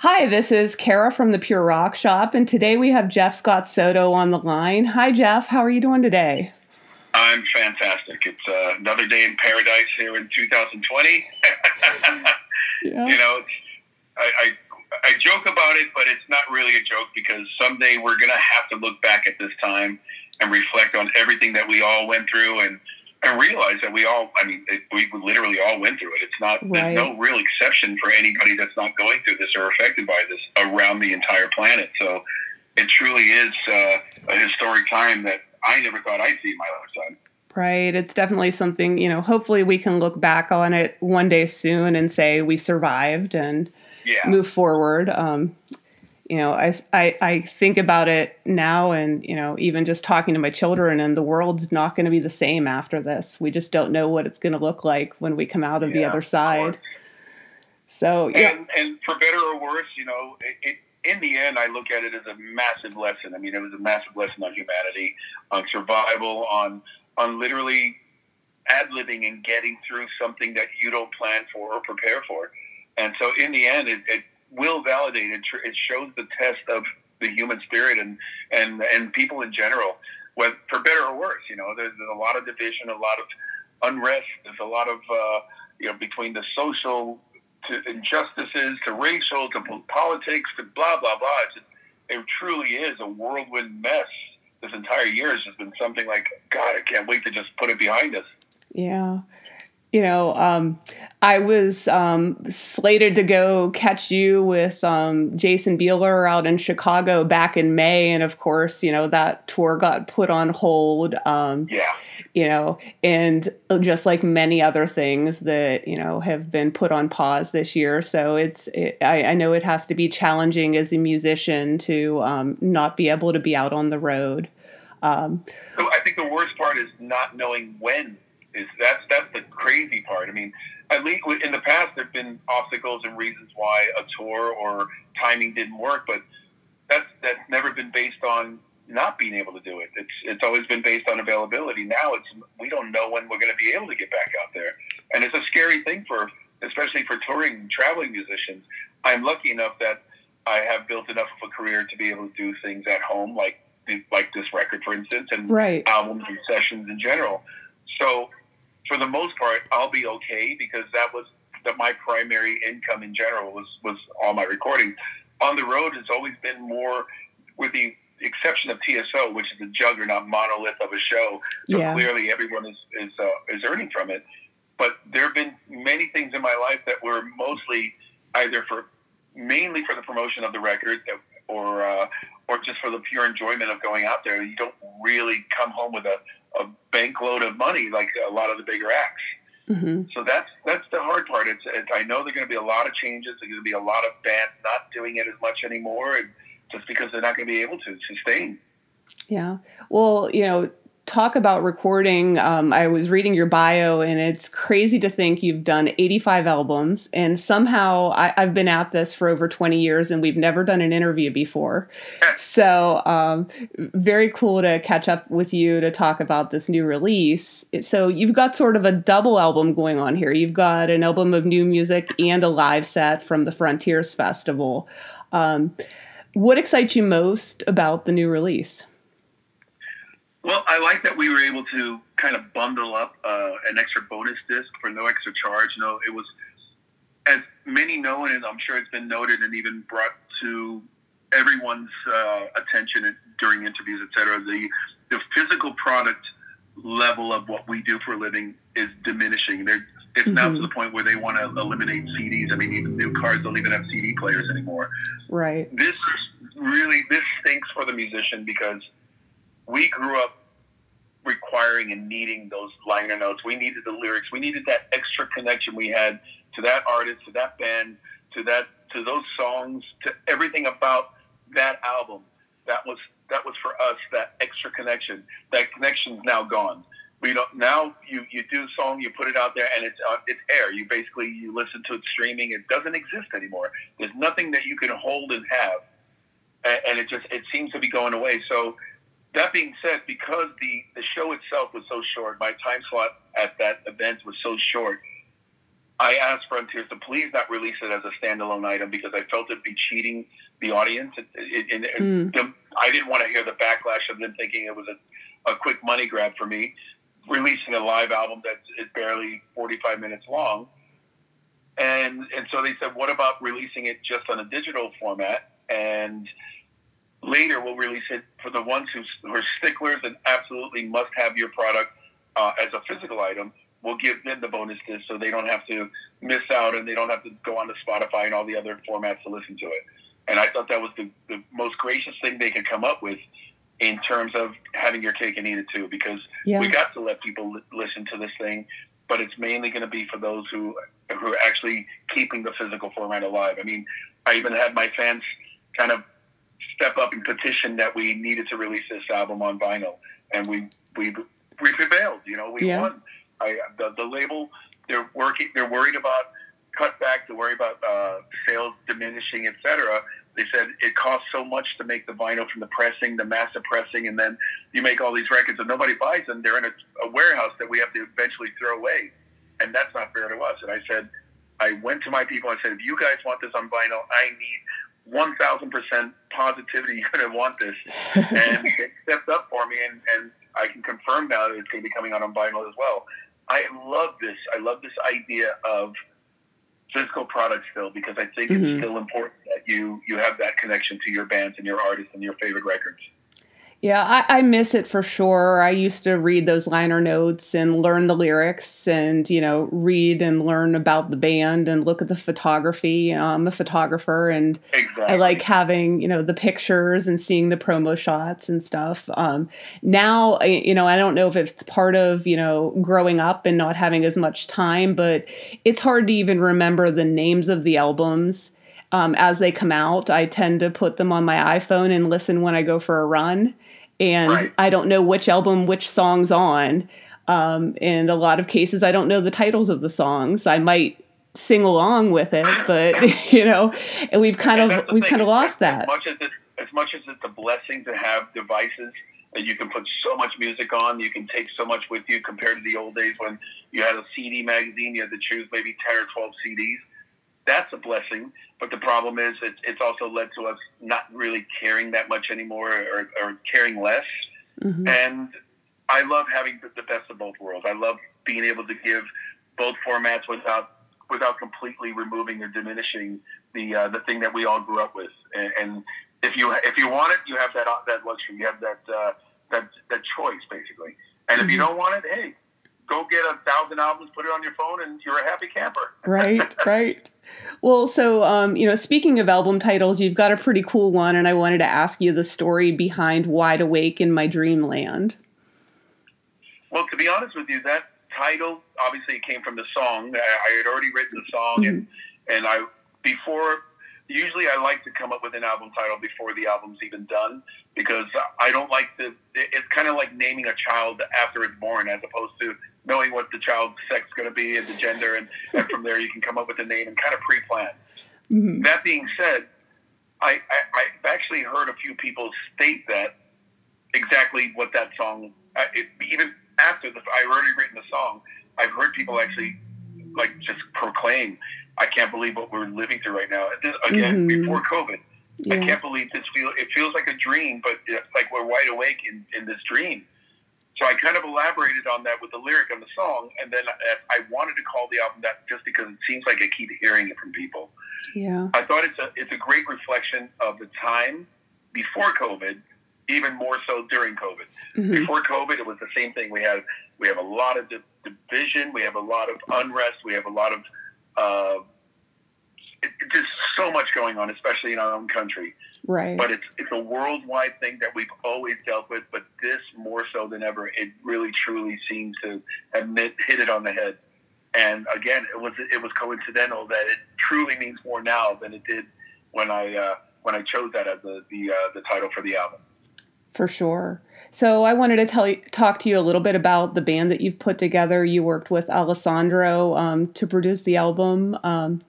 Hi, this is Kara from the Pure Rock Shop, and today we have Jeff Scott Soto on the line. Hi, Jeff. How are you doing today? I'm fantastic. It's uh, another day in paradise here in 2020. yeah. You know, I, I, I joke about it, but it's not really a joke because someday we're going to have to look back at this time and reflect on everything that we all went through and and realize that we all, I mean, it, we literally all went through it. It's not, right. there's no real exception for anybody that's not going through this or affected by this around the entire planet. So it truly is uh, a historic time that I never thought I'd see in my lifetime. Right. It's definitely something, you know, hopefully we can look back on it one day soon and say we survived and yeah. move forward. Um, you know, I, I, I think about it now and, you know, even just talking to my children and the world's not going to be the same after this. We just don't know what it's going to look like when we come out of yeah, the other side. So, yeah. And, and, for better or worse, you know, it, it, in the end, I look at it as a massive lesson. I mean, it was a massive lesson on humanity, on survival, on, on literally ad libbing and getting through something that you don't plan for or prepare for. And so in the end, it, it will validate it. It shows the test of the human spirit and and and people in general, whether, for better or worse. You know, there's, there's a lot of division, a lot of unrest. There's a lot of uh, you know between the social to injustices to racial to politics to blah blah blah. It's it truly is a whirlwind mess. This entire year has just been something like God. I can't wait to just put it behind us. Yeah you know, um, I was um, slated to go catch you with um, Jason Bieler out in Chicago back in May, and of course, you know that tour got put on hold. Um, yeah. You know, and just like many other things that you know have been put on pause this year, so it's it, I, I, know it has to be challenging as a musician to um, not be able to be out on the road. Um, so I think the worst part is not knowing when is that's that's the crazy part. I mean, at least in the past there've been obstacles and reasons why a tour or timing didn't work, but that's that's never been based on not being able to do it. It's it's always been based on availability. Now it's we don't know when we're going to be able to get back out there, and it's a scary thing for especially for touring traveling musicians. I'm lucky enough that I have built enough of a career to be able to do things at home, like like this record, for instance, and right. albums and sessions in general. So for the most part, I'll be okay because that was that my primary income in general was was all my recording. On the road has always been more, with the exception of TSO, which is a juggernaut monolith of a show. So yeah. clearly, everyone is is uh, is earning from it. But there have been many things in my life that were mostly either for mainly for the promotion of the record or uh, or just for the pure enjoyment of going out there. You don't really come home with a a bankload of money like a lot of the bigger acts. Mm-hmm. So that's that's the hard part. It's, it's I know there're going to be a lot of changes. There's going to be a lot of bands not doing it as much anymore, and just because they're not going to be able to sustain. Yeah. Well, you know, talk about recording. Um, I was reading your bio, and it's crazy to think you've done 85 albums, and somehow I, have been at this for over 20 years, and we've never done an interview before. So, um, very cool to catch up with you to talk about this new release. So, you've got sort of a double album going on here. You've got an album of new music and a live set from the Frontiers Festival. Um, what excites you most about the new release? Well, I like that we were able to kind of bundle up uh, an extra bonus disc for no extra charge. No, it was as many know, and I'm sure it's been noted and even brought to everyone's uh, attention during interviews, etc. The the physical product level of what we do for a living is diminishing. They're, it's mm-hmm. now to mm-hmm. the point where they want to eliminate CDs. I mean, even new cars don't even have CD players anymore. Right. This really this stinks for the musician because we grew up requiring and needing those liner notes. We needed the lyrics. We needed that extra connection we had to that artist, to that band, to that to those songs, to everything about that album. That was that was for us that extra connection. That connection's now gone. We don't now. You you do a song, you put it out there, and it's uh, it's air. You basically you listen to it streaming. It doesn't exist anymore. There's nothing that you can hold and have, and, and it just it seems to be going away. So that being said, because the, the show itself was so short, my time slot at that event was so short, I asked Frontiers to please not release it as a standalone item because I felt it'd be cheating the audience. It, it, it, mm. I didn't want to hear the backlash of them thinking it was a, a quick money grab for me. Releasing a live album that is barely 45 minutes long. And, and so they said, what about releasing it just on a digital format? And later we'll release it for the ones who, who are sticklers and absolutely must have your product uh, as a physical item we'll give them the bonus disc so they don't have to miss out and they don't have to go on to Spotify and all the other formats to listen to it. And I thought that was the, the most gracious thing they could come up with in terms of having your cake and eat it too, because yeah. we got to let people li- listen to this thing, but it's mainly going to be for those who who are actually keeping the physical format alive. I mean, I even had my fans kind of step up and petition that we needed to release this album on vinyl, and we we we prevailed. You know, we yeah. won. I, the, the label they're working they're worried about cutback they're worried about uh, sales diminishing etc they said it costs so much to make the vinyl from the pressing the massive pressing and then you make all these records and nobody buys them they're in a, a warehouse that we have to eventually throw away and that's not fair to us and i said i went to my people and said if you guys want this on vinyl i need 1000% positivity you're going to want this and they stepped up for me and, and i can confirm now that it's going to be coming out on vinyl as well I love this. I love this idea of physical product still because I think mm-hmm. it's still important that you you have that connection to your bands and your artists and your favorite records. Yeah, I, I, miss it for sure. I used to read those liner notes and learn the lyrics and, you know, read and learn about the band and look at the photography. You know, I'm a photographer and exactly. I like having, you know, the pictures and seeing the promo shots and stuff. Um, now, you know, I don't know if it's part of, you know, growing up and not having as much time, but it's hard to even remember the names of the albums. Um, as they come out, I tend to put them on my iPhone and listen when I go for a run and right. I don't know which album which song's on. Um, in a lot of cases, I don't know the titles of the songs. I might sing along with it, but you know, and we've kind and of we've kind of lost that. As much as it, as much as it's a blessing to have devices that you can put so much music on, you can take so much with you compared to the old days when you had a CD magazine, you had to choose maybe ten or twelve CDs that's a blessing. But the problem is, it, it's also led to us not really caring that much anymore, or, or caring less. Mm-hmm. And I love having the, the best of both worlds. I love being able to give both formats without without completely removing or diminishing the uh, the thing that we all grew up with. And, and, if you if you want it, you have that that luxury. You have that uh, that that choice basically. And mm-hmm. if you mm-hmm. don't want it, hey, go get a thousand albums, put it on your phone, and you're a happy camper. right, right. Well, so um, you know, speaking of album titles, you've got a pretty cool one, and I wanted to ask you the story behind "Wide Awake in My Dreamland." Well, to be honest with you, that title obviously came from the song. I had already written the song, mm-hmm. and and I before usually I like to come up with an album title before the album's even done because I don't like to. It's kind of like naming a child after it's born, as opposed to knowing what the child's sex is going to be and the gender, and, and from there you can come up with a name and kind of pre-plan. Mm-hmm. That being said, I, I have actually heard a few people state that exactly what that song. It, even after the I already written the song, I've heard people actually like just proclaim, "I can't believe what we're living through right now." This, again, mm-hmm. before COVID, yeah. I can't believe this feel. It feels like a dream, but it's like we're wide awake in, in this dream. So I kind of elaborated on that with the lyric on the song, and then I, I wanted to call the album that just because it seems like I keep hearing it from people. Yeah, I thought it's a it's a great reflection of the time before COVID, even more so during COVID. Mm-hmm. Before COVID, it was the same thing. We had we have a lot of division, we have a lot of unrest, we have a lot of uh, it, just so much going on, especially in our own country. Right. But it's it's a worldwide thing that we've always dealt with, but this more so than ever, it really truly seems to have hit it on the head. And again, it was it was coincidental that it truly means more now than it did when I uh, when I chose that as the the, uh, the title for the album. For sure. So I wanted to tell you, talk to you a little bit about the band that you've put together. You worked with Alessandro um, to produce the album. Um,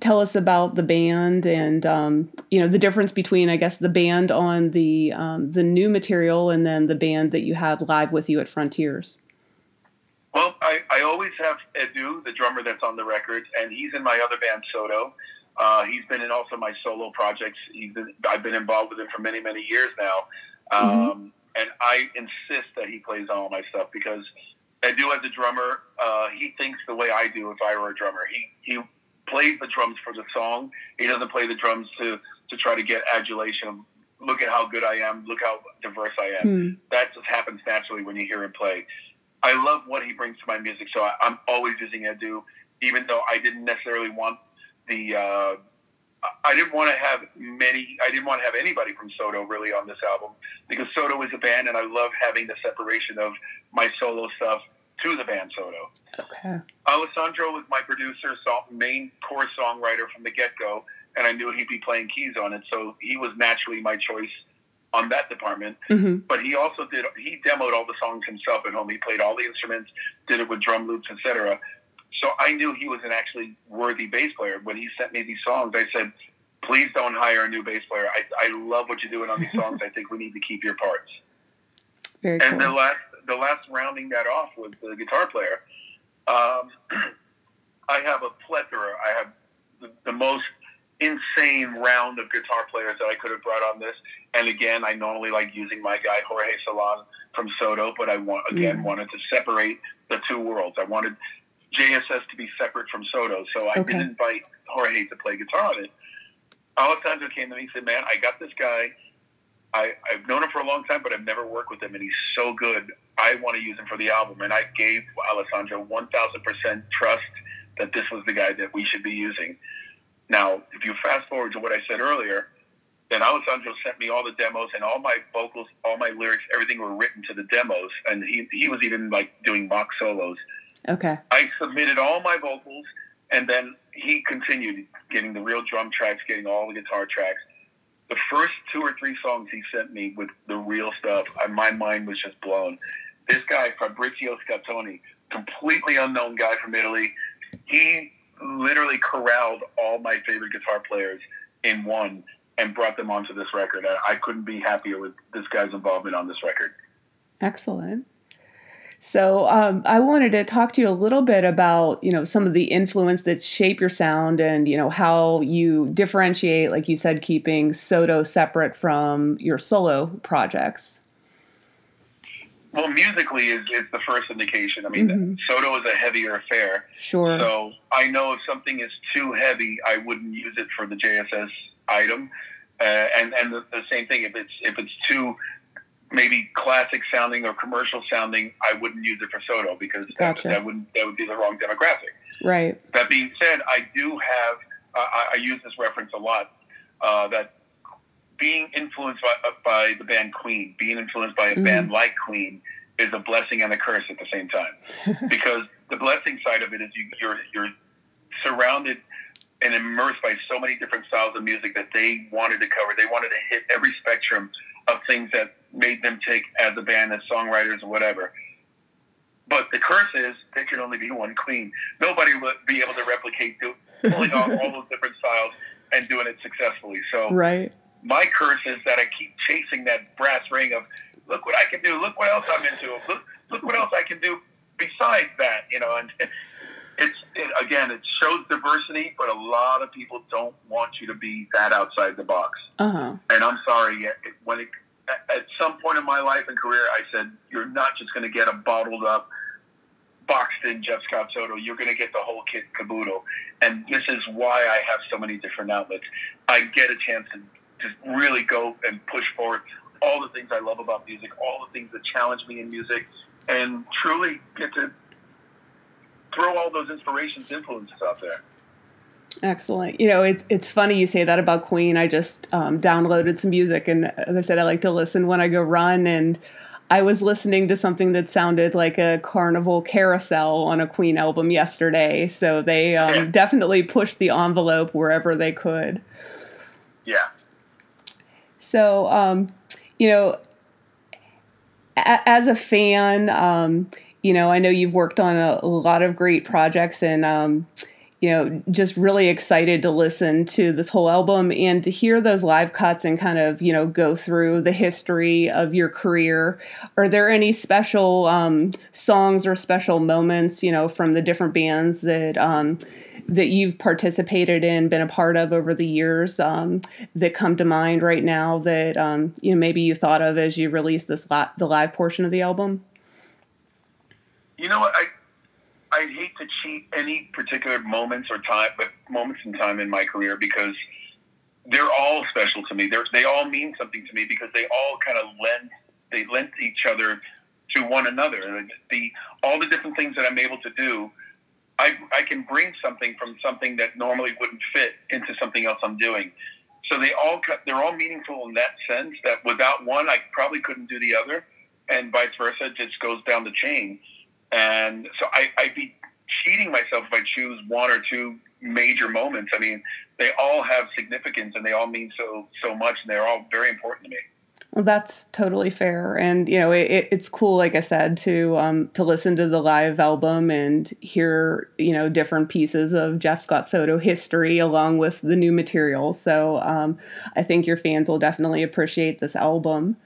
tell us about the band and um, you know the difference between I guess the band on the um, the new material and then the band that you had live with you at Frontiers. Well, I I, I always have Edu, the drummer that's on the record, and he's in my other band, Soto. Uh, he's been in also my solo projects. He's been, I've been involved with him for many, many years now. Um, mm-hmm. And I insist that he plays all my stuff because I do as a drummer, uh, he thinks the way I do if I were a drummer. He, he plays the drums for the song. He doesn't play the drums to, to try to get adulation. Look at how good I am. Look how diverse I am. Mm. That just happens naturally when you hear him play. I love what he brings to my music, so I, am always using Edu, even though I didn't necessarily want the. Uh, I didn't want to have many. I didn't want to have anybody from Soto really on this album because Soto is a band, and I love having the separation of my solo stuff to the band Soto. Okay. Alessandro was my producer, song, main core songwriter from the get go, and I knew he'd be playing keys on it, so he was naturally my choice on that department. Mm-hmm. But he also did he demoed all the songs himself at home. He played all the instruments, did it with drum loops, etc. So I knew he was an actually worthy bass player. When he sent me these songs, I said, "Please don't hire a new bass player. I, I love what you're doing on these songs. I think we need to keep your parts." Very and the last the last rounding that off was the guitar player. Um, I have a plethora. I have the, the most insane round of guitar players that I could have brought on this. And again, I normally like using my guy Jorge Salán from Soto, but I want again mm. wanted to separate the two worlds. I wanted JSS to be separate from Soto, so I okay. didn't invite Jorge to play guitar on it. Alessandro came to me and said, "Man, I got this guy. I, I've known him for a long time, but I've never worked with him, and he's so good. I want to use him for the album." And I gave Alessandro one thousand percent trust that this was the guy that we should be using. Now, if you fast forward to what I said earlier, then Alessandro sent me all the demos and all my vocals, all my lyrics, everything were written to the demos, and he he was even like doing mock solos. Okay. I submitted all my vocals, and then he continued getting the real drum tracks, getting all the guitar tracks. The first two or three songs he sent me with the real stuff, I, my mind was just blown. This guy, Fabrizio Sgattoni, completely unknown guy from Italy, he literally corralled all my favorite guitar players in one and brought them onto this record. I, I couldn't be happier with this guy's involvement on this record. Excellent. So um, I wanted to talk to you a little bit about you know some of the influence that shape your sound and you know how you differentiate, like you said, keeping Soto separate from your solo projects. Well, musically is, is the first indication. I mean, mm-hmm. Soto is a heavier affair. Sure. So I know if something is too heavy, I wouldn't use it for the JSS item. Uh, and and the, the, same thing if it's if it's too maybe classic sounding or commercial sounding, I wouldn't use it for Soto because gotcha. that, that would that would be the wrong demographic. Right. That being said, I do have uh, I, I, use this reference a lot uh, that being influenced by, uh, by the band Queen, being influenced by a mm. band like Queen, is a blessing and a curse at the same time. because the blessing side of it is you, you're you're surrounded and immersed by so many different styles of music that they wanted to cover. They wanted to hit every spectrum of things that made them tick as a band, as songwriters, or whatever. But the curse is there can only be one Queen. Nobody will be able to replicate do, pulling off all those different styles and doing it successfully. So right my curse is that I keep chasing that brass ring of look what I can do, look what else I'm into, look look what else I can do besides that, you know. And it's it, again, it shows diversity, but a lot of people don't want you to be that outside the box. Uh-huh. And I'm sorry, when it, at some point in my life and career, I said you're not just going to get a bottled up boxed in Jeff Scott Soto. You're going to get the whole kit caboodle. And this is why I have so many different outlets. I get a chance to just really go and push forward all the things I love about music, all the things that challenge me in music, and truly get to throw all those inspirations, influences out there. Excellent. You know, it's it's funny you say that about Queen. I just um, downloaded some music, and as I said, I like to listen when I go run. And I was listening to something that sounded like a carnival carousel on a Queen album yesterday. So they um, yeah. definitely pushed the envelope wherever they could. Yeah, so, um, you know, a- as a fan, um, you know, I know you've worked on a, a lot of great projects and, um, you know, just really excited to listen to this whole album and to hear those live cuts and kind of, you know, go through the history of your career. Are there any special um, songs or special moments, you know, from the different bands that um, that you've participated in, been a part of over the years um, that come to mind right now that um, you know maybe you thought of as you released this li- the live portion of the album? You know what I I'd hate to cheat any particular moments or time, but moments in time in my career because they're all special to me. They're, they all mean something to me because they all kind of lend they lend each other to one another. The all the different things that I'm able to do, I I can bring something from something that normally wouldn't fit into something else I'm doing. So they all they're all meaningful in that sense. That without one, I probably couldn't do the other, and vice versa. It just goes down the chain. And so I, I'd be cheating myself if I choose one or two major moments. I mean, they all have significance and they all mean so so much, and they're all very important to me. Well, that's totally fair, and you know it, it's cool, like I said, to um, to listen to the live album and hear you know different pieces of Jeff Scott Soto history along with the new material. So um, I think your fans will definitely appreciate this album.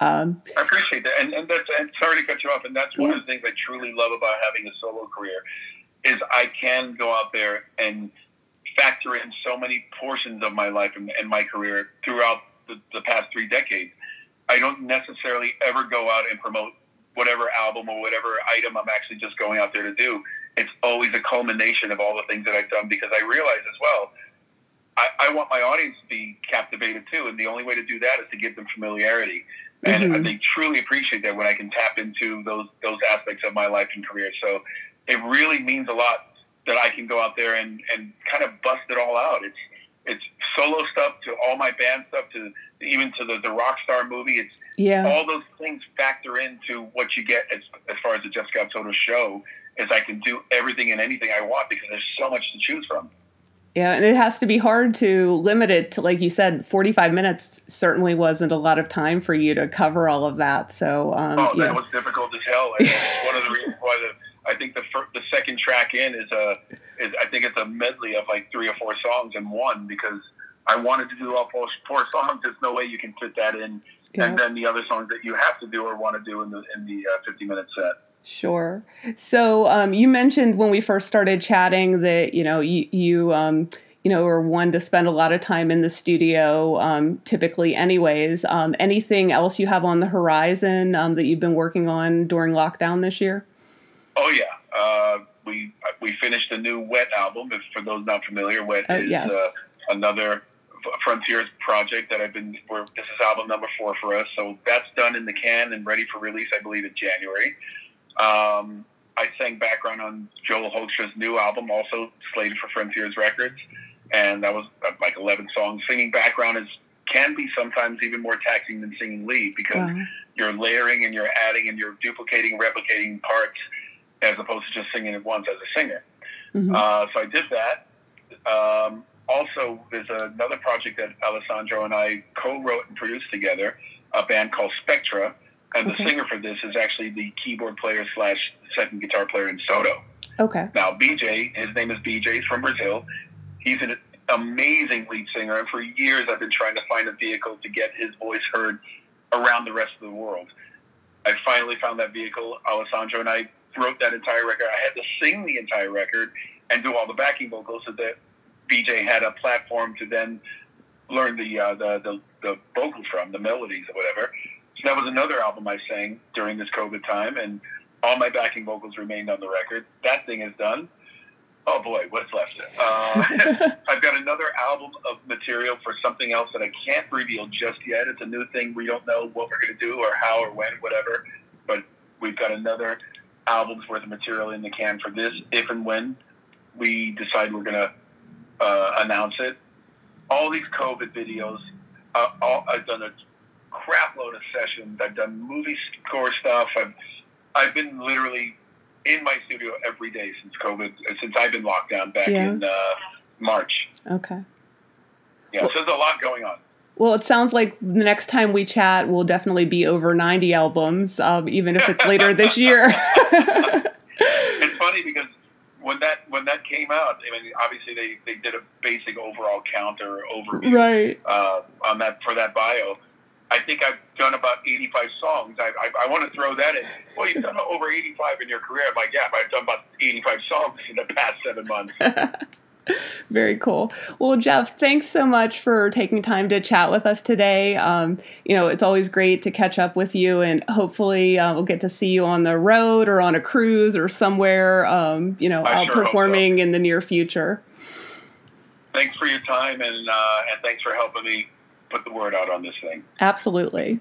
Um, I appreciate that, and, and that's and sorry to cut you off. And that's one yeah. of the things I truly love about having a solo career is I can go out there and factor in so many portions of my life and, and my career throughout the, the past three decades. I don't necessarily ever go out and promote whatever album or whatever item I'm actually just going out there to do. It's always a culmination of all the things that I've done because I realize as well, I, I want my audience to be captivated too. And the only way to do that is to give them familiarity and mm-hmm. they truly appreciate that when I can tap into those those aspects of my life and career. So it really means a lot that I can go out there and and kind of bust it all out. It's it's solo stuff to all my band stuff to even to the the rock star movie. It's yeah. all those things factor into what you get as as far as the Jeff Scott Soto show. Is I can do everything and anything I want because there's so much to choose from. Yeah, and it has to be hard to limit it to, like you said, 45 minutes certainly wasn't a lot of time for you to cover all of that. So, um, oh, that was difficult hell. And one of the reasons why the, I think the first, the second track in is a, is I think it's a medley of like three or four songs in one because I wanted to do all four, four songs. There's no way you can fit that in, yeah. and then the other songs that you have to do or want to do in the in the uh, 50 minute set. Sure. So um, you mentioned when we first started chatting that you know you you um, you know are one to spend a lot of time in the studio, um, typically, anyways. Um, anything else you have on the horizon um, that you've been working on during lockdown this year? Oh yeah, uh, we we finished a new Wet album. If for those not familiar, Wet uh, is yes. uh, another Frontiers project that I've been. This is album number four for us, so that's done in the can and ready for release. I believe in January. Um, I sang background on Joel Hoekstra's new album, also slated for Frontiers Records, and that was uh, like 11 songs. Singing background is can be sometimes even more taxing than singing lead because wow. you're layering and you're adding and you're duplicating, replicating parts as opposed to just singing it once as a singer. Mm-hmm. Uh, so I did that. Um, also, there's another project that Alessandro and I co-wrote and produced together, a band called Spektra, and okay. the singer for this is actually the keyboard player slash second guitar player in Soto. Okay. Now BJ, his name is BJ. He's from Brazil. He's an amazing lead singer, and for years I've been trying to find a vehicle to get his voice heard around the rest of the world. I finally found that vehicle. Alessandro and I wrote that entire record. I had to sing the entire record and do all the backing vocals so that BJ had a platform to then learn the uh, the, the the vocals from, the melodies or whatever that was another album I sang during this COVID time, and all my backing vocals remained on the record. That thing is done. Oh boy, what's left? Uh, I've got another album of material for something else that I can't reveal just yet. It's a new thing. We don't know what we're going to do or how or when, whatever. But we've got another album's worth of material in the can for this, if and when we decide we're going to uh, announce it. All these COVID videos, uh, all, I've done a crap load of sessions. I've done movie score stuff. I've I've been literally in my studio every day since COVID, since I've been locked down back yeah. in uh, March. Okay. Yeah, well, so there's a lot going on. Well, it sounds like the next time we chat will definitely be over 90 albums, um, even if it's later this year. it's funny because when that when that came out, I mean, obviously they, they did a basic overall count or overview right. uh, on that for that bio. I think I've done about 85 songs. I, I, I want to throw that in. Well, you've done over 85 in your career. I'm like, yeah, I've done about 85 songs in the past seven months. Very cool. Well, Jeff, thanks so much for taking time to chat with us today. Um, you know, it's always great to catch up with you, and hopefully, uh, we'll get to see you on the road or on a cruise or somewhere, um, you know, I out sure performing in the near future. Thanks for your time, and uh, and thanks for helping me put the word out on this thing. Absolutely.